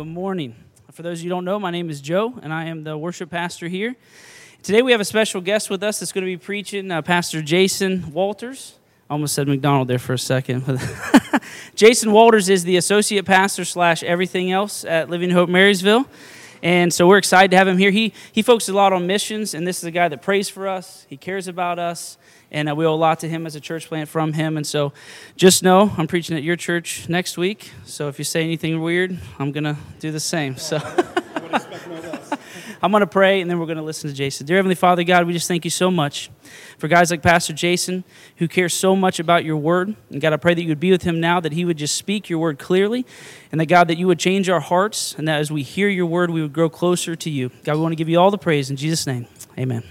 Good morning. For those of you who don't know, my name is Joe, and I am the worship pastor here. Today we have a special guest with us that's going to be preaching, uh, Pastor Jason Walters. I almost said McDonald there for a second. Jason Walters is the associate pastor slash everything else at Living Hope Marysville. And so we're excited to have him here. He, he focuses a lot on missions, and this is a guy that prays for us. He cares about us, and uh, we owe a lot to him as a church plant from him. And so just know I'm preaching at your church next week. So if you say anything weird, I'm going to do the same. So. I'm going to pray and then we're going to listen to Jason. Dear Heavenly Father, God, we just thank you so much for guys like Pastor Jason who care so much about your word. And God, I pray that you would be with him now, that he would just speak your word clearly, and that God, that you would change our hearts, and that as we hear your word, we would grow closer to you. God, we want to give you all the praise in Jesus' name. Amen.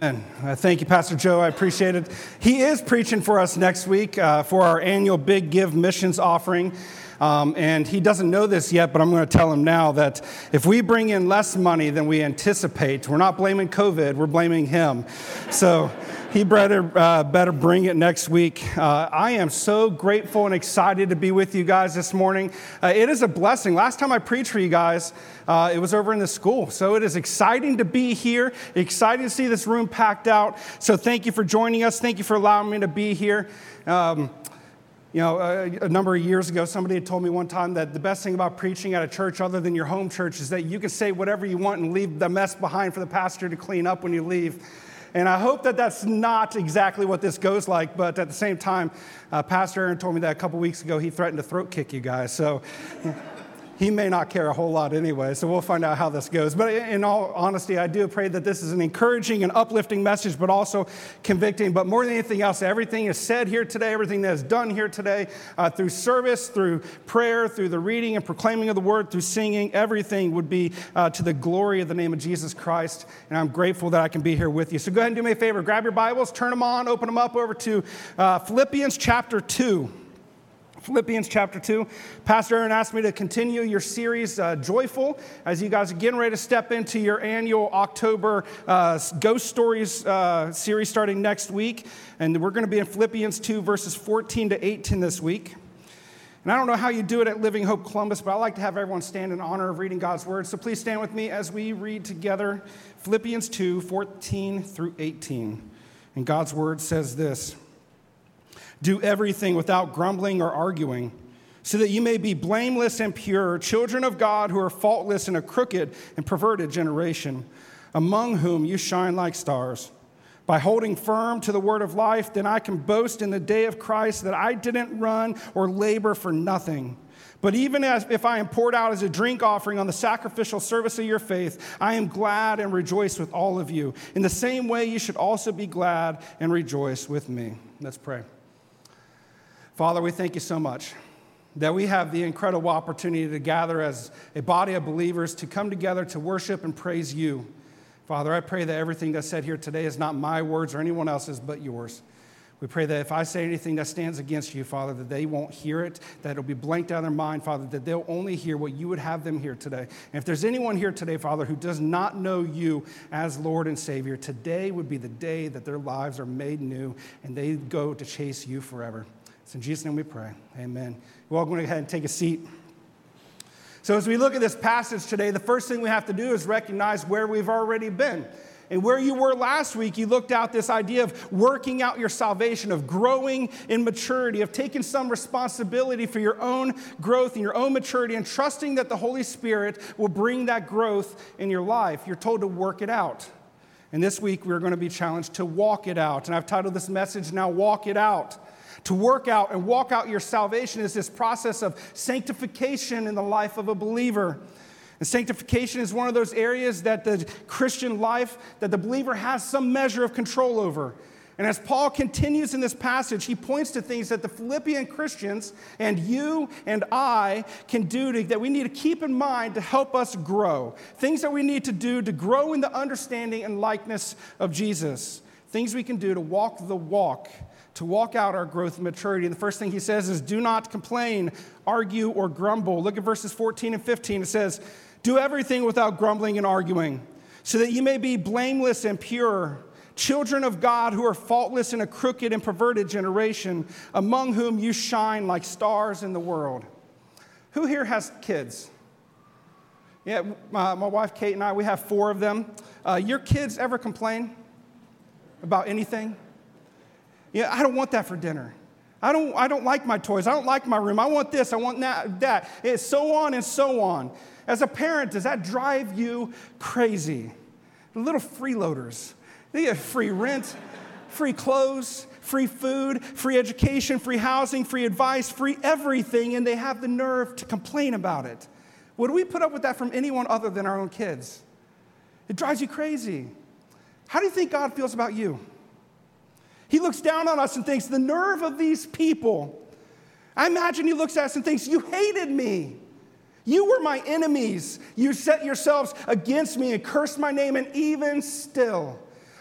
Amen. Uh, thank you, Pastor Joe. I appreciate it. He is preaching for us next week uh, for our annual Big Give missions offering. Um, and he doesn't know this yet, but I'm going to tell him now that if we bring in less money than we anticipate, we're not blaming COVID, we're blaming him. So he better, uh, better bring it next week. Uh, I am so grateful and excited to be with you guys this morning. Uh, it is a blessing. Last time I preached for you guys, uh, it was over in the school. So it is exciting to be here, exciting to see this room packed out. So thank you for joining us. Thank you for allowing me to be here. Um, you know, a, a, number of years ago, somebody had told me one time that the best thing about preaching at a church other than your home church is that you can say whatever you want and leave the mess behind for the pastor to clean up when you leave. And I hope that that's not exactly what this goes like, but at the same time, uh, Pastor Aaron told me that a couple weeks ago he threatened to throat kick you guys. So he may not care a whole lot anyway, so we'll find out how this goes. But in all honesty, I do pray that this is an encouraging and uplifting message, but also convicting. But more than anything else, everything is said here today, everything that is done here today, uh, through service, through prayer, through the reading and proclaiming of the word, through singing, everything would be uh, to the glory of the name of Jesus Christ. And I'm grateful that I can be here with you. So go ahead and do me a favor grab your Bibles, turn them on, open them up over to uh, Philippians chapter 2. Philippians chapter 2. Pastor Aaron asked me to continue your series, uh, Joyful, as you guys are getting ready to step into your annual October uh, Ghost Stories uh, series starting next week. And we're going to be in Philippians 2, verses 14 to 18 this week. And I don't know how you do it at Living Hope Columbus, but I like to have everyone stand in honor of reading God's word. So please stand with me as we read together Philippians 2, 14 through 18. And God's word says this. Do everything without grumbling or arguing, so that you may be blameless and pure, children of God who are faultless in a crooked and perverted generation, among whom you shine like stars. By holding firm to the word of life, then I can boast in the day of Christ that I didn't run or labor for nothing. But even as, if I am poured out as a drink offering on the sacrificial service of your faith, I am glad and rejoice with all of you. In the same way, you should also be glad and rejoice with me. Let's pray. Father, we thank you so much that we have the incredible opportunity to gather as a body of believers to come together to worship and praise you. Father, I pray that everything that's said here today is not my words or anyone else's but yours. We pray that if I say anything that stands against you, Father, that they won't hear it, that it'll be blanked out of their mind, Father, that they'll only hear what you would have them hear today. And if there's anyone here today, Father, who does not know you as Lord and Savior, today would be the day that their lives are made new and they go to chase you forever. It's in Jesus' name we pray. Amen. We're all going to go ahead and take a seat. So, as we look at this passage today, the first thing we have to do is recognize where we've already been. And where you were last week, you looked out this idea of working out your salvation, of growing in maturity, of taking some responsibility for your own growth and your own maturity, and trusting that the Holy Spirit will bring that growth in your life. You're told to work it out. And this week, we're going to be challenged to walk it out. And I've titled this message now, Walk It Out. To work out and walk out your salvation is this process of sanctification in the life of a believer. And sanctification is one of those areas that the Christian life, that the believer has some measure of control over. And as Paul continues in this passage, he points to things that the Philippian Christians and you and I can do to, that we need to keep in mind to help us grow. Things that we need to do to grow in the understanding and likeness of Jesus. Things we can do to walk the walk to walk out our growth and maturity. And the first thing he says is, do not complain, argue, or grumble. Look at verses 14 and 15. It says, Do everything without grumbling and arguing, so that you may be blameless and pure, children of God who are faultless in a crooked and perverted generation, among whom you shine like stars in the world. Who here has kids? Yeah, my, my wife Kate and I, we have four of them. Uh, your kids ever complain about anything? I don't want that for dinner. I don't, I don't like my toys. I don't like my room. I want this. I want that. that. It's so on and so on. As a parent, does that drive you crazy? Little freeloaders. They get free rent, free clothes, free food, free education, free housing, free advice, free everything, and they have the nerve to complain about it. Would we put up with that from anyone other than our own kids? It drives you crazy. How do you think God feels about you? He looks down on us and thinks, the nerve of these people. I imagine he looks at us and thinks, You hated me. You were my enemies. You set yourselves against me and cursed my name, and even still,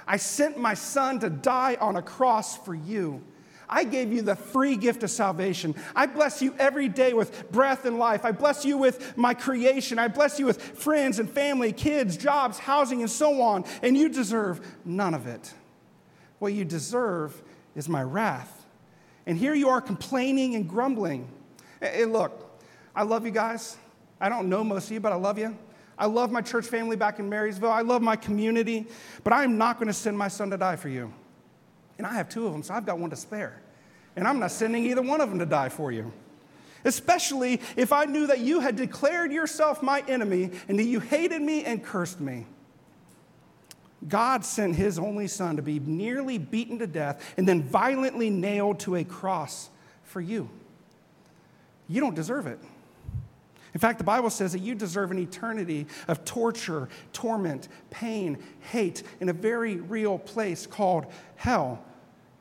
I sent my son to die on a cross for you. I gave you the free gift of salvation. I bless you every day with breath and life. I bless you with my creation. I bless you with friends and family, kids, jobs, housing, and so on. And you deserve none of it. What you deserve is my wrath. And here you are complaining and grumbling. Hey, look, I love you guys. I don't know most of you, but I love you. I love my church family back in Marysville. I love my community, but I am not going to send my son to die for you. And I have two of them, so I've got one to spare. And I'm not sending either one of them to die for you. Especially if I knew that you had declared yourself my enemy and that you hated me and cursed me. God sent his only son to be nearly beaten to death and then violently nailed to a cross for you. You don't deserve it. In fact, the Bible says that you deserve an eternity of torture, torment, pain, hate in a very real place called hell.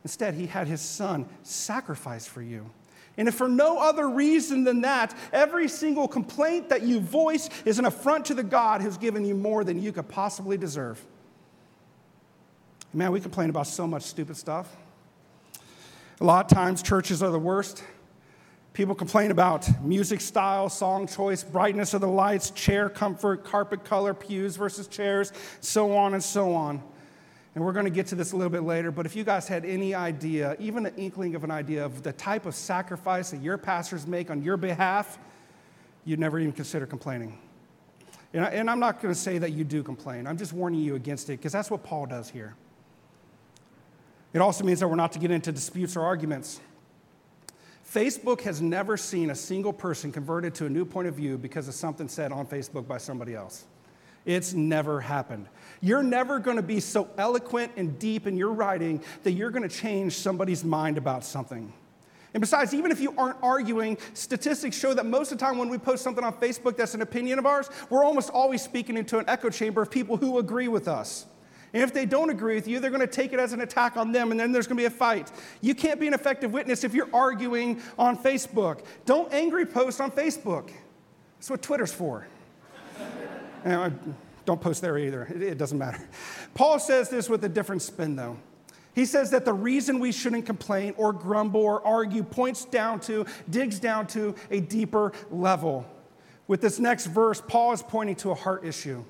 Instead, he had his son sacrificed for you. And if for no other reason than that, every single complaint that you voice is an affront to the God who's given you more than you could possibly deserve. Man, we complain about so much stupid stuff. A lot of times, churches are the worst. People complain about music style, song choice, brightness of the lights, chair comfort, carpet color, pews versus chairs, so on and so on. And we're going to get to this a little bit later, but if you guys had any idea, even an inkling of an idea of the type of sacrifice that your pastors make on your behalf, you'd never even consider complaining. And, I, am not going to say that you do complain. I'm just warning you against it because that's what Paul does here. It also means that we're not to get into disputes or arguments. Facebook has never seen a single person converted to a new point of view because of something said on Facebook by somebody else. It's never happened. You're never going to be so eloquent and deep in your writing that you're going to change somebody's mind about something. And besides, even if you aren't arguing, statistics show that most of the time when we post something on Facebook that's an opinion of ours, we're almost always speaking into an echo chamber of people who agree with us. And if they don't agree with you, they're going to take it as an attack on them, and then there's going to be a fight. You can't be an effective witness if you're arguing on Facebook. Don't angry post on Facebook. That's what Twitter's for. don't post there either. It, it doesn't matter. Paul says this with a different spin, though. He says that the reason we shouldn't complain or grumble or argue points down to, digs down to a deeper level. With this next verse, Paul is pointing to a heart issue.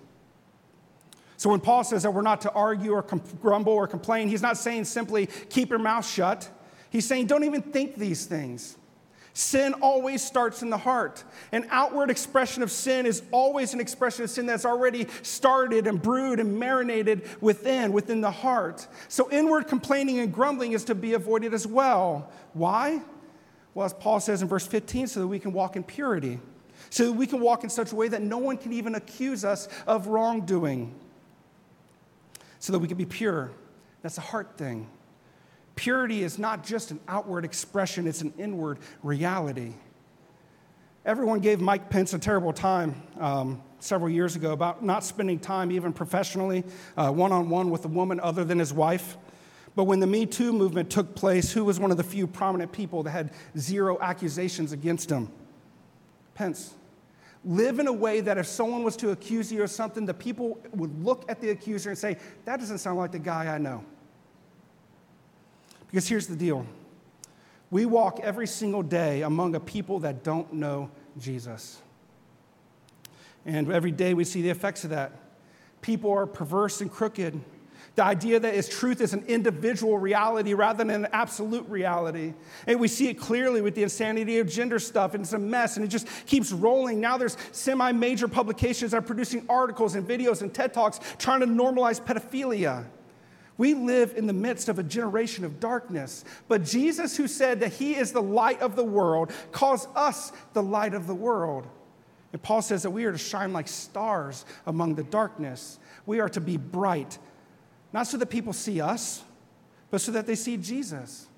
So when Paul says that we're not to argue or com- grumble or complain, he's not saying simply keep your mouth shut. He's saying don't even think these things. Sin always starts in the heart. An outward expression of sin is always an expression of sin that's already started and brewed and marinated within, within the heart. So inward complaining and grumbling is to be avoided as well. Why? Well, as Paul says in verse 15, so that we can walk in purity, so that we can walk in such a way that no one can even accuse us of wrongdoing so that we can be pure. That's a heart thing. Purity is not just an outward expression, it's an inward reality. Everyone gave Mike Pence a terrible time um, several years ago about not spending time, even professionally, one on one with a woman other than his wife. But when the Me Too movement took place, who was one of the few prominent people that had zero accusations against him? Pence. Live in a way that if someone was to accuse you of something, the people would look at the accuser and say, That doesn't sound like the guy I know. Because here's the deal we walk every single day among a people that don't know Jesus. And every day we see the effects of that. People are perverse and crooked. The idea that is truth is an individual reality rather than an absolute reality. And we see it clearly with the insanity of gender stuff, and it's a mess, and it just keeps rolling. Now there's semi major publications that are producing articles and videos and TED Talks trying to normalize pedophilia. We live in the midst of a generation of darkness, but Jesus, who said that he is the light of the world, calls us the light of the world. And Paul says that we are to shine like stars among the darkness. We are to be bright not so that people see us, but so that they see Jesus.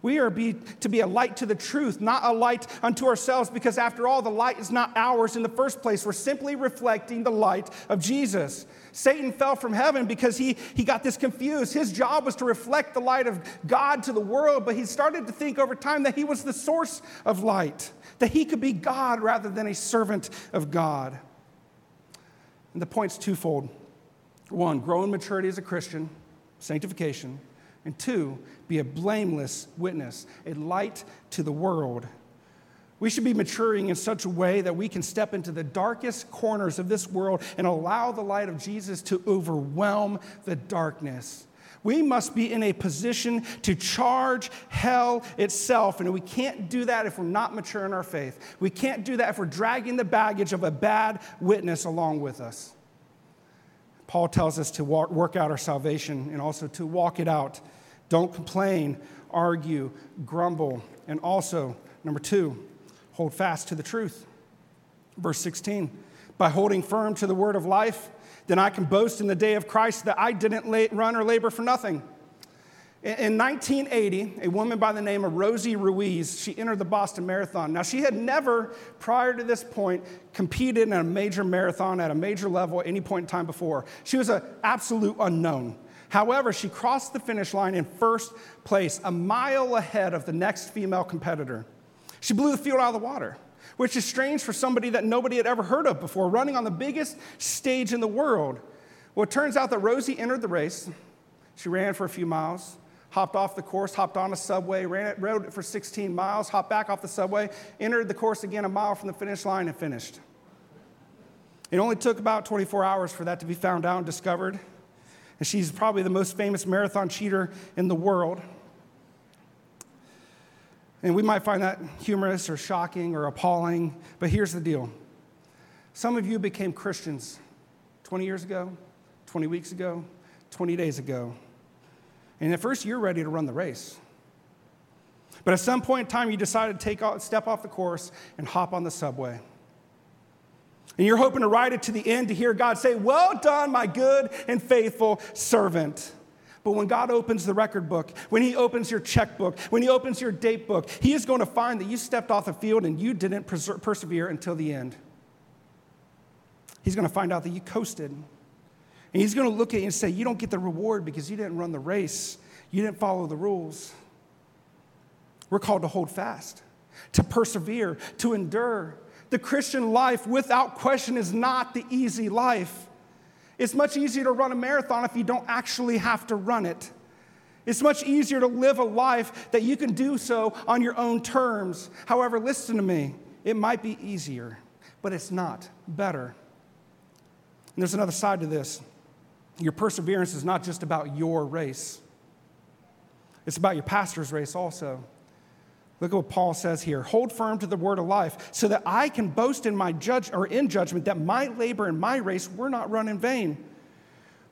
We are be, to be a light to the truth, not a light unto ourselves, because after all, the light is not ours in the first place. We're simply reflecting the light of Jesus. Satan fell from heaven because he, he got this confused. His job was to reflect the light of God to the world, but he started to think over time that he was the source of light, that he could be God rather than a servant of God. And the point's twofold. One, grow in maturity as a Christian, sanctification. And two, be a blameless witness, a light to the world. We should be maturing in such a way that we can step into the darkest corners of this world and allow the light of Jesus to overwhelm the darkness. We must be in a position to charge hell itself. And we can't do that if we're not mature in our faith. We can't do that if we're dragging the baggage of a bad witness along with us. Paul tells us to work out our salvation and also to walk it out. Don't complain, argue, grumble. And also, number two, hold fast to the truth. Verse 16 By holding firm to the word of life, then I can boast in the day of Christ that I didn't run or labor for nothing. In 1980, a woman by the name of Rosie Ruiz, she entered the Boston Marathon. Now, she had never, prior to this point, competed in a major marathon at a major level at any point in time before. She was an absolute unknown. However, she crossed the finish line in first place, a mile ahead of the next female competitor. She blew the field out of the water, which is strange for somebody that nobody had ever heard of before, running on the biggest stage in the world. Well, it turns out that Rosie entered the race. She ran for a few miles hopped off the course, hopped on a subway, ran it, rode it for 16 miles, hopped back off the subway, entered the course again a mile from the finish line, and finished. It only took about 24 hours for that to be found out and discovered. And she's probably the most famous marathon cheater in the world. And we might find that humorous or shocking or appalling, but here's the deal. Some of you became Christians 20 years ago, 20 weeks ago, 20 days ago. And at first, you're ready to run the race. But at some point in time, you decide to take off, step off the course and hop on the subway. And you're hoping to ride it to the end to hear God say, Well done, my good and faithful servant. But when God opens the record book, when He opens your checkbook, when He opens your date book, He is going to find that you stepped off the field and you didn't persevere until the end. He's going to find out that you coasted and he's going to look at you and say, You don't get the reward because you didn't run the race, you didn't follow the rules. We're called to hold fast, to persevere, to endure. The Christian life, without question, is not the easy life. It's much easier to run a marathon if you don't actually have to run it. It's much easier to live a life that you can do so on your own terms. However, listen to me, it might be easier, but it's not better. And there's another side to this. Your perseverance is not just about your race, it's about your pastor's race also. Look at what Paul says here. Hold firm to the word of life, so that I can boast in my judge or in judgment that my labor and my race were not run in vain.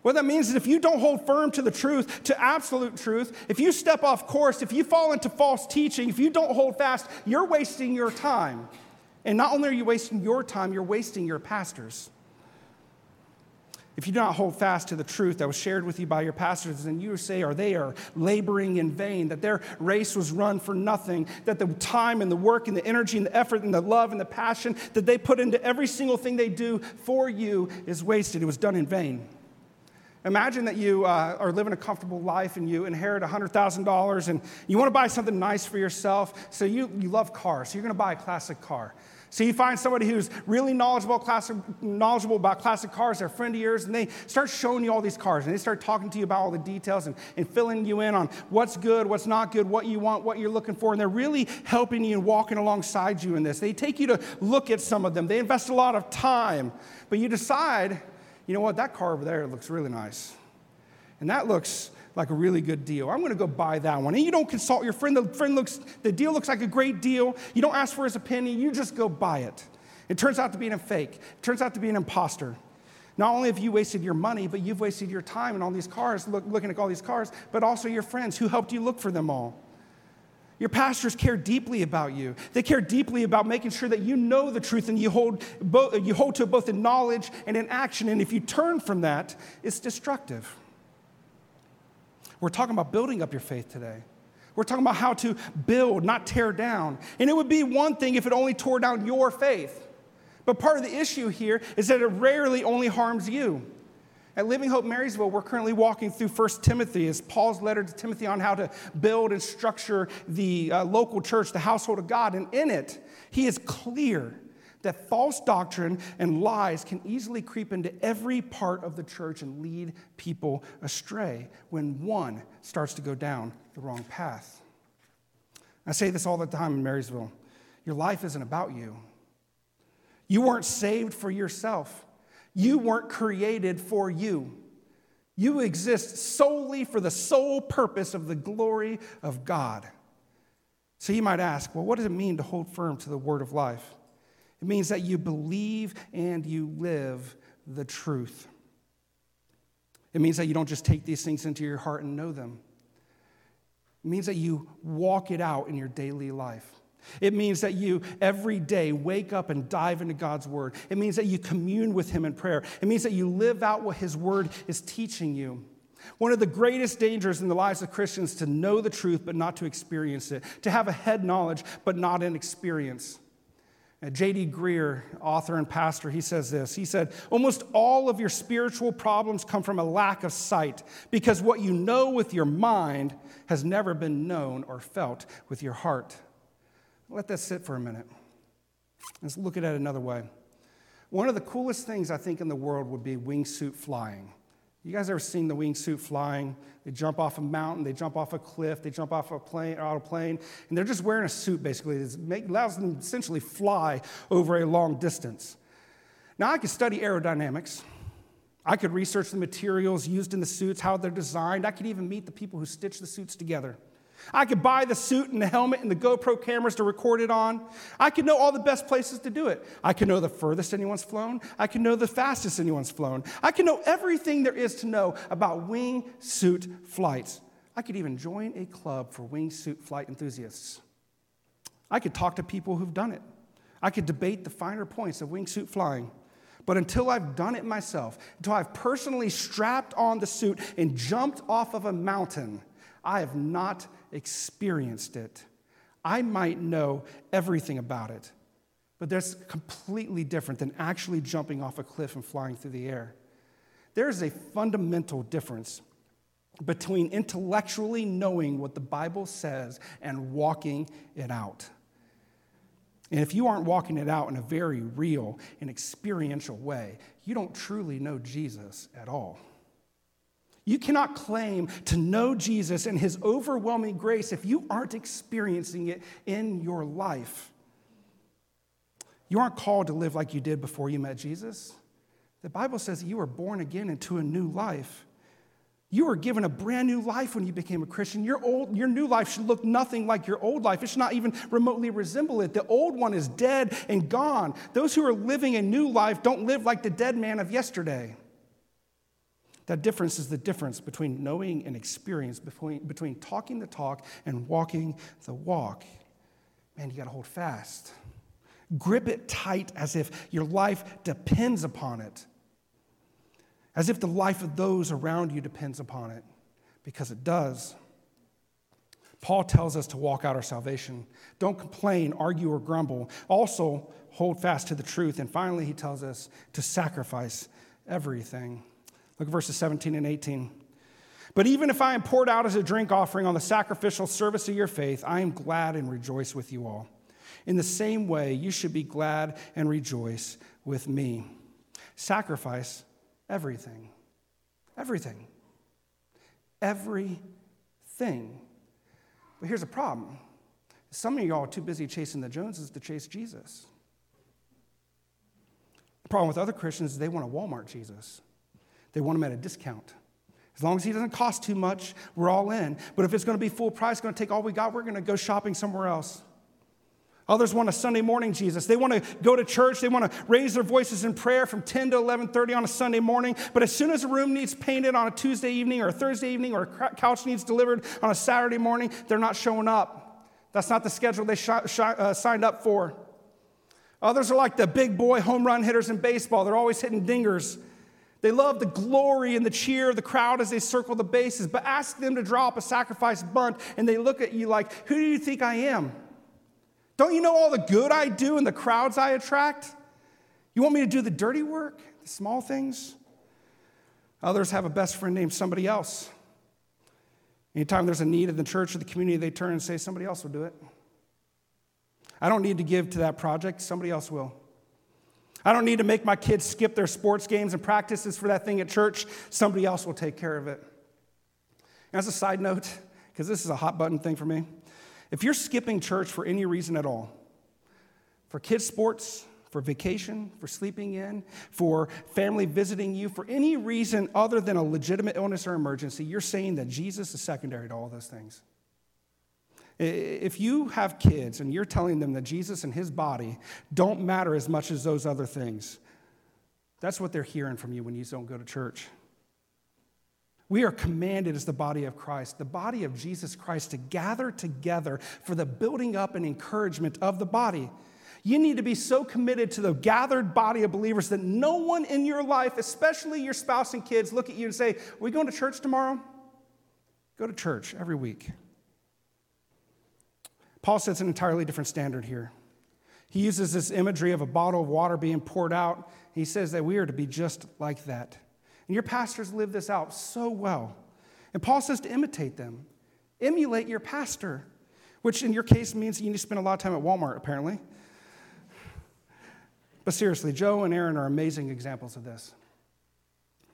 What that means is if you don't hold firm to the truth, to absolute truth, if you step off course, if you fall into false teaching, if you don't hold fast, you're wasting your time. And not only are you wasting your time, you're wasting your pastor's. If you do not hold fast to the truth that was shared with you by your pastors, then you say, are they are laboring in vain, that their race was run for nothing, that the time and the work and the energy and the effort and the love and the passion that they put into every single thing they do for you is wasted. It was done in vain. Imagine that you uh, are living a comfortable life and you inherit $100,000 and you want to buy something nice for yourself. So you, you love cars, so you're going to buy a classic car. So you find somebody who's really knowledgeable, classic, knowledgeable about classic cars, they're a friend of yours, and they start showing you all these cars, and they start talking to you about all the details and, and filling you in on what's good, what's not good, what you want, what you're looking for, and they're really helping you and walking alongside you in this. They take you to look at some of them. They invest a lot of time, but you decide, you know what, that car over there looks really nice. And that looks like a really good deal. I'm going to go buy that one. And you don't consult your friend. The friend looks, the deal looks like a great deal. You don't ask for his opinion. You just go buy it. It turns out to be a fake. It turns out to be an imposter. Not only have you wasted your money, but you've wasted your time in all these cars, look, looking at all these cars, but also your friends who helped you look for them all. Your pastors care deeply about you. They care deeply about making sure that you know the truth and you hold, both, you hold to it both in knowledge and in action. And if you turn from that, it's destructive. We're talking about building up your faith today. We're talking about how to build, not tear down. And it would be one thing if it only tore down your faith. But part of the issue here is that it rarely only harms you. At Living Hope Marysville, we're currently walking through 1 Timothy, is Paul's letter to Timothy on how to build and structure the uh, local church, the household of God. And in it, he is clear that false doctrine and lies can easily creep into every part of the church and lead people astray when one starts to go down the wrong path. I say this all the time in Marysville your life isn't about you. You weren't saved for yourself. You weren't created for you. You exist solely for the sole purpose of the glory of God. So you might ask, well, what does it mean to hold firm to the word of life? It means that you believe and you live the truth. It means that you don't just take these things into your heart and know them. It means that you walk it out in your daily life. It means that you every day wake up and dive into God's word. It means that you commune with Him in prayer. It means that you live out what His word is teaching you. One of the greatest dangers in the lives of Christians to know the truth but not to experience it, to have a head knowledge but not an experience. Uh, J.D. Greear, author and pastor, he says this. He said, Almost all of your spiritual problems come from a lack of sight because what you know with your mind has never been known or felt with your heart. Let that sit for a minute. Let's look at it another way. One of the coolest things I think in the world would be wingsuit flying. You guys ever seen the wingsuit flying? They jump off a mountain, they jump off a cliff, they jump off a plane, out of plane, and they're just wearing a suit basically that allows them to essentially fly over a long distance. Now, I could study aerodynamics. I could research the materials used in the suits, how they're designed. I could even meet the people who stitch the suits together. I could buy the suit and the helmet and the GoPro cameras to record it on. I could know all the best places to do it. I could know the furthest anyone's flown. I could know the fastest anyone's flown. I could know everything there is to know about wingsuit flights. I could even join a club for wingsuit flight enthusiasts. I could talk to people who've done it. I could debate the finer points of wingsuit flying. But until I've done it myself, until I've personally strapped on the suit and jumped off of a mountain, I have not experienced it. I might know everything about it, but that's completely different than actually jumping off a cliff and flying through the air. There is a fundamental difference between intellectually knowing what the Bible says and walking it out. And if you aren't walking it out in a very real and experiential way, you don't truly know Jesus at all. You cannot claim to know Jesus and his overwhelming grace if you aren't experiencing it in your life. You aren't called to live like you did before you met Jesus. The Bible says you were born again into a new life. You were given a brand new life when you became a Christian. Your, old, your new life should look nothing like your old life. It should not even remotely resemble it. The old one is dead and gone. Those who are living a new life don't live like the dead man of yesterday. That difference is the difference between knowing and experience, between, between talking the talk and walking the walk. Man, you got to hold fast. Grip it tight as if your life depends upon it, as if the life of those around you depends upon it, because it does. Paul tells us to walk out our salvation. Don't complain, argue, or grumble. Also, hold fast to the truth. And finally, he tells us to sacrifice everything. Look at verses 17 and 18. But even if I am poured out as a drink offering on the sacrificial service of your faith, I am glad and rejoice with you all. In the same way, you should be glad and rejoice with me. Sacrifice everything. Everything. Everything. But here's a problem some of y'all are too busy chasing the Joneses to chase Jesus. The problem with other Christians is they want a Walmart Jesus. They want them at a discount. As long as he doesn't cost too much, we're all in. But if it's going to be full price, going to take all we got, we're going to go shopping somewhere else. Others want a Sunday morning Jesus. They want to go to church. They want to raise their voices in prayer from 10 to 11:30 on a Sunday morning. But as soon as a room needs painted on a Tuesday evening or a Thursday evening or a couch needs delivered on a Saturday morning, they're not showing up. That's not the schedule they sh- sh- uh, signed up for. Others are like the big boy home run hitters in baseball. They're always hitting dingers. They love the glory and the cheer of the crowd as they circle the bases, but ask them to drop a sacrifice bunt and they look at you like, Who do you think I am? Don't you know all the good I do and the crowds I attract? You want me to do the dirty work, the small things? Others have a best friend named somebody else. Anytime there's a need in the church or the community, they turn and say, Somebody else will do it. I don't need to give to that project, somebody else will. I don't need to make my kids skip their sports games and practices for that thing at church, somebody else will take care of it. As a side note, because this is a hot button thing for me, if you're skipping church for any reason at all, for kids' sports, for vacation, for sleeping in, for family visiting you, for any reason other than a legitimate illness or emergency, you're saying that Jesus is secondary to all those things. If you have kids and you're telling them that Jesus and his body don't matter as much as those other things, that's what they're hearing from you when you don't go to church. We are commanded as the body of Christ, the body of Jesus Christ, to gather together for the building up and encouragement of the body. You need to be so committed to the gathered body of believers that no one in your life, especially your spouse and kids, look at you and say, Are we going to church tomorrow? Go to church every week. Paul sets an entirely different standard here. He uses this imagery of a bottle of water being poured out. He says that we are to be just like that. And your pastors live this out so well. And Paul says to imitate them, emulate your pastor, which in your case means you need to spend a lot of time at Walmart, apparently. But seriously, Joe and Aaron are amazing examples of this.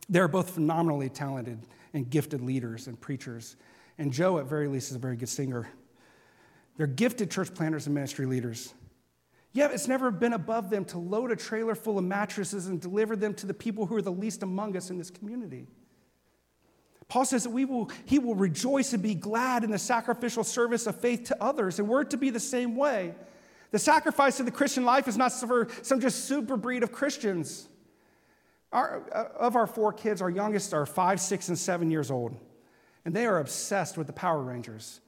They're both phenomenally talented and gifted leaders and preachers. And Joe, at very least, is a very good singer. They're gifted church planners and ministry leaders. Yet it's never been above them to load a trailer full of mattresses and deliver them to the people who are the least among us in this community. Paul says that we will, he will rejoice and be glad in the sacrificial service of faith to others, and we're to be the same way. The sacrifice of the Christian life is not for some just super breed of Christians. Our, uh, of our four kids, our youngest are five, six, and seven years old, and they are obsessed with the Power Rangers.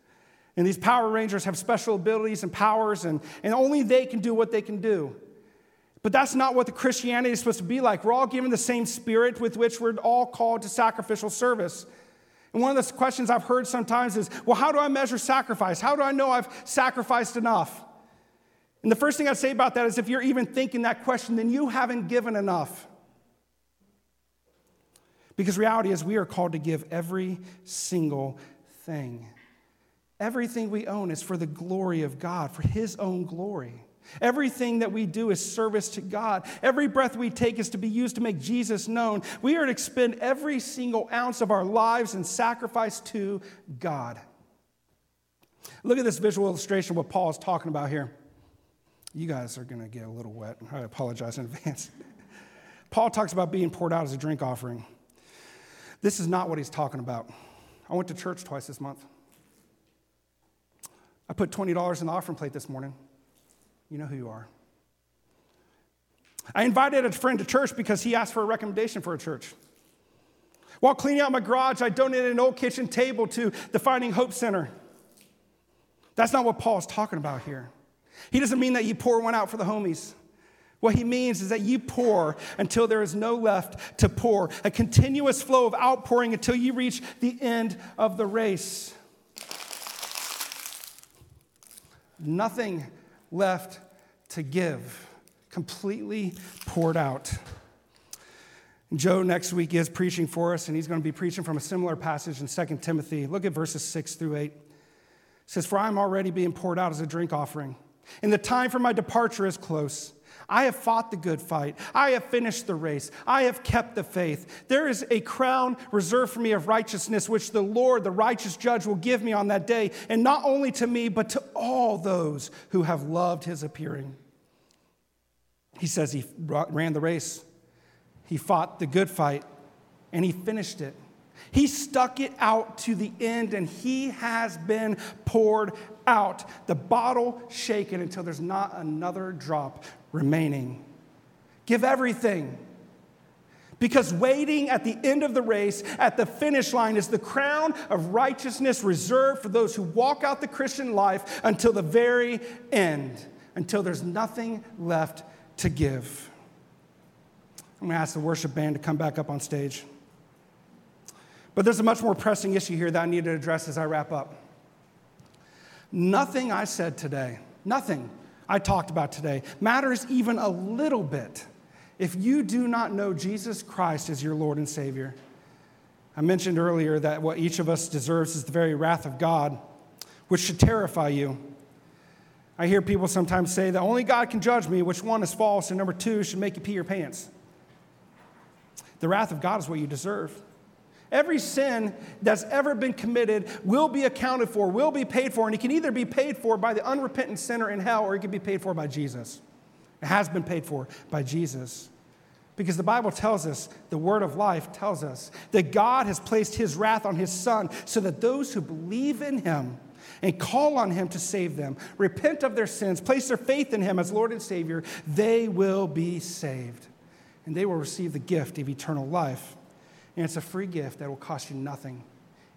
And these Power Rangers have special abilities and powers, and, and only they can do what they can do. But that's not what the Christianity is supposed to be like. We're all given the same spirit with which we're all called to sacrificial service. And one of the questions I've heard sometimes is, well, how do I measure sacrifice? How do I know I've sacrificed enough? And the first thing I'd say about that is if you're even thinking that question, then you haven't given enough. Because reality is, we are called to give every single thing. Everything we own is for the glory of God, for His own glory. Everything that we do is service to God. Every breath we take is to be used to make Jesus known. We are to expend every single ounce of our lives in sacrifice to God. Look at this visual illustration of what Paul is talking about here. You guys are going to get a little wet. I apologize in advance. Paul talks about being poured out as a drink offering. This is not what he's talking about. I went to church twice this month. I put $20 in the offering plate this morning. You know who you are. I invited a friend to church because he asked for a recommendation for a church. While cleaning out my garage, I donated an old kitchen table to the Finding Hope Center. That's not what Paul is talking about here. He doesn't mean that you pour one out for the homies. What he means is that you pour until there is no left to pour, a continuous flow of outpouring until you reach the end of the race. Nothing left to give, completely poured out. Joe next week is preaching for us, and he's going to be preaching from a similar passage in 2 Timothy. Look at verses 6 through 8. It says, For I am already being poured out as a drink offering, and the time for my departure is close. I have fought the good fight. I have finished the race. I have kept the faith. There is a crown reserved for me of righteousness, which the Lord, the righteous judge, will give me on that day, and not only to me, but to all those who have loved his appearing. He says he ran the race, he fought the good fight, and he finished it. He stuck it out to the end and he has been poured out. The bottle shaken until there's not another drop remaining. Give everything. Because waiting at the end of the race, at the finish line, is the crown of righteousness reserved for those who walk out the Christian life until the very end, until there's nothing left to give. I'm going to ask the worship band to come back up on stage. But there's a much more pressing issue here that I need to address as I wrap up. Nothing I said today, nothing I talked about today, matters even a little bit if you do not know Jesus Christ as your Lord and Savior. I mentioned earlier that what each of us deserves is the very wrath of God, which should terrify you. I hear people sometimes say that only God can judge me, which one is false, and number two should make you pee your pants. The wrath of God is what you deserve. Every sin that's ever been committed will be accounted for, will be paid for, and it can either be paid for by the unrepentant sinner in hell or it can be paid for by Jesus. It has been paid for by Jesus. Because the Bible tells us, the word of life tells us, that God has placed his wrath on his son so that those who believe in him and call on him to save them, repent of their sins, place their faith in him as Lord and Savior, they will be saved and they will receive the gift of eternal life. And it's a free gift that will cost you nothing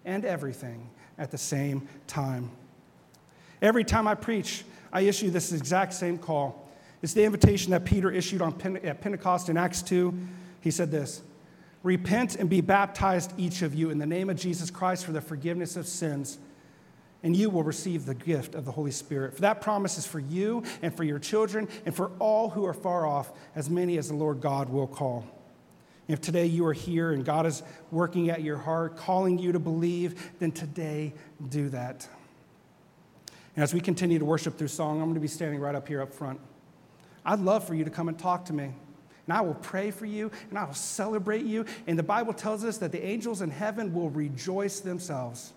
and everything at the same time. Every time I preach, I issue this exact same call. It's the invitation that Peter issued on Pente- at Pentecost in Acts 2. He said this Repent and be baptized, each of you, in the name of Jesus Christ for the forgiveness of sins and you will receive the gift of the Holy Spirit. For that promise is for you and for your children and for all who are far off, as many as the Lord God will call. If today you are here and God is working at your heart, calling you to believe, then today do that. And as we continue to worship through song, I'm going to be standing right up here up front. I'd love for you to come and talk to me. And I will pray for you and I will celebrate you. And the Bible tells us that the angels in heaven will rejoice themselves.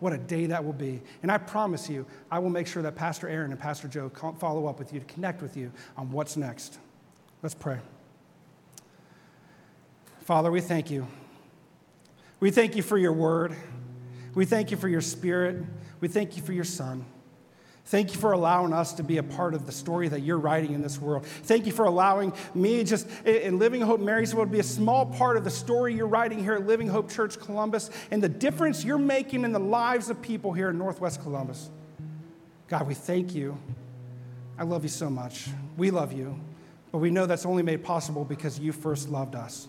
What a day that will be. And I promise you, I will make sure that Pastor Aaron and Pastor Joe follow up with you to connect with you on what's next. Let's pray. Father, we thank you. We thank you for your word. We thank you for your spirit. We thank you for your son. Thank you for allowing us to be a part of the story that you're writing in this world. Thank you for allowing me just in Living Hope Marysville to be a small part of the story you're writing here at Living Hope Church Columbus and the difference you're making in the lives of people here in Northwest Columbus. God, we thank you. I love you so much. We love you, but we know that's only made possible because you first loved us.